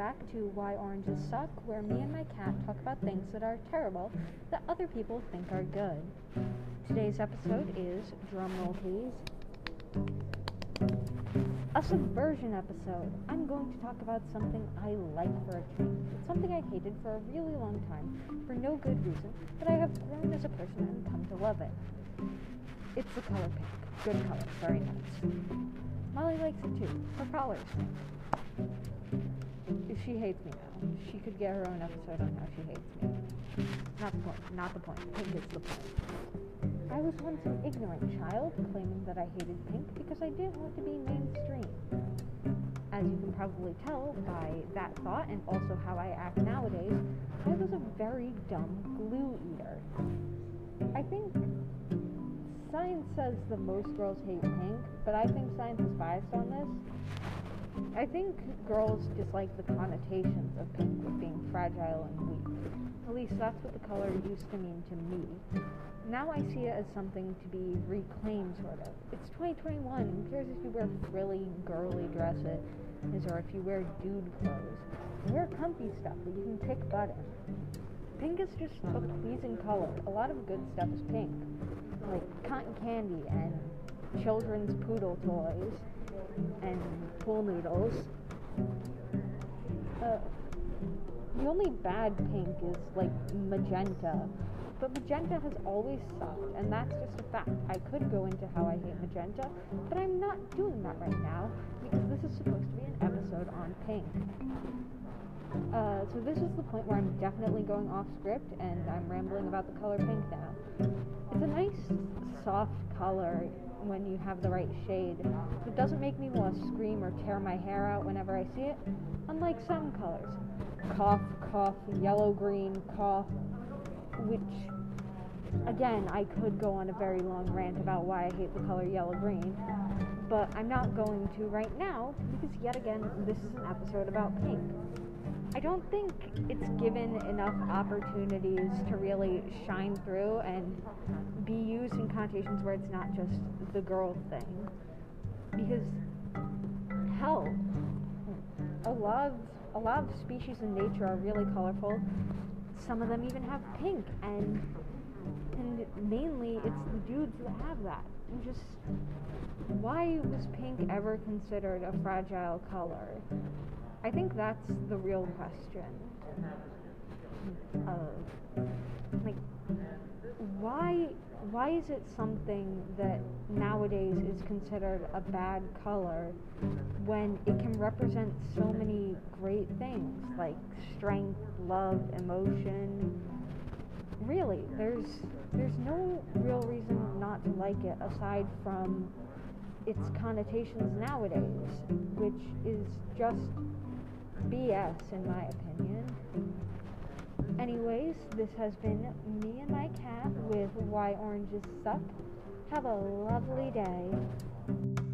back to Why Oranges Suck, where me and my cat talk about things that are terrible that other people think are good. Today's episode is, drumroll please, a subversion episode. I'm going to talk about something I like for a change. It's something I hated for a really long time for no good reason, but I have grown as a person and come to love it. It's the color pink. Good color, very nice. Molly likes it too. Her collar pink. She hates me now. She could get her own episode on how she hates me. Not the point. Not the point. Pink is the point. I was once an ignorant child, claiming that I hated pink because I didn't want to be mainstream. As you can probably tell by that thought and also how I act nowadays, I was a very dumb glue eater. I think science says that most girls hate pink, but I think science is biased on this. I think girls dislike the connotations of pink with being fragile and weak. At least that's what the color used to mean to me. Now I see it as something to be reclaimed, sort of. It's 2021. Who cares if you wear frilly, girly dresses or if you wear dude clothes? Wear comfy stuff that you can pick buttons. Pink is just a pleasing color. A lot of good stuff is pink, like cotton candy and children's poodle toys and pool noodles. Uh, the only bad pink is like magenta. But magenta has always sucked, and that's just a fact. I could go into how I hate magenta, but I'm not doing that right now because this is supposed to be an episode on pink. Uh, so this is the point where I'm definitely going off script and I'm rambling about the color pink now. It's a nice, soft color when you have the right shade. It doesn't make me want to scream or tear my hair out whenever I see it, unlike some colors. Cough, cough, yellow green, cough, which, again, I could go on a very long rant about why I hate the color yellow green, but I'm not going to right now because, yet again, this is an episode about pink. I don't think it's given enough opportunities to really shine through and be used in connotations where it's not just the girl thing. Because, hell, a lot of, a lot of species in nature are really colorful. Some of them even have pink, and and mainly it's the dudes that have that. And just why was pink ever considered a fragile color? I think that's the real question. Of like, why why is it something that nowadays is considered a bad color when it can represent so many great things like strength, love, emotion? Really, there's there's no real reason not to like it aside from its connotations nowadays, which is just BS in my opinion. Anyways, this has been me and my cat with Why Oranges Suck. Have a lovely day.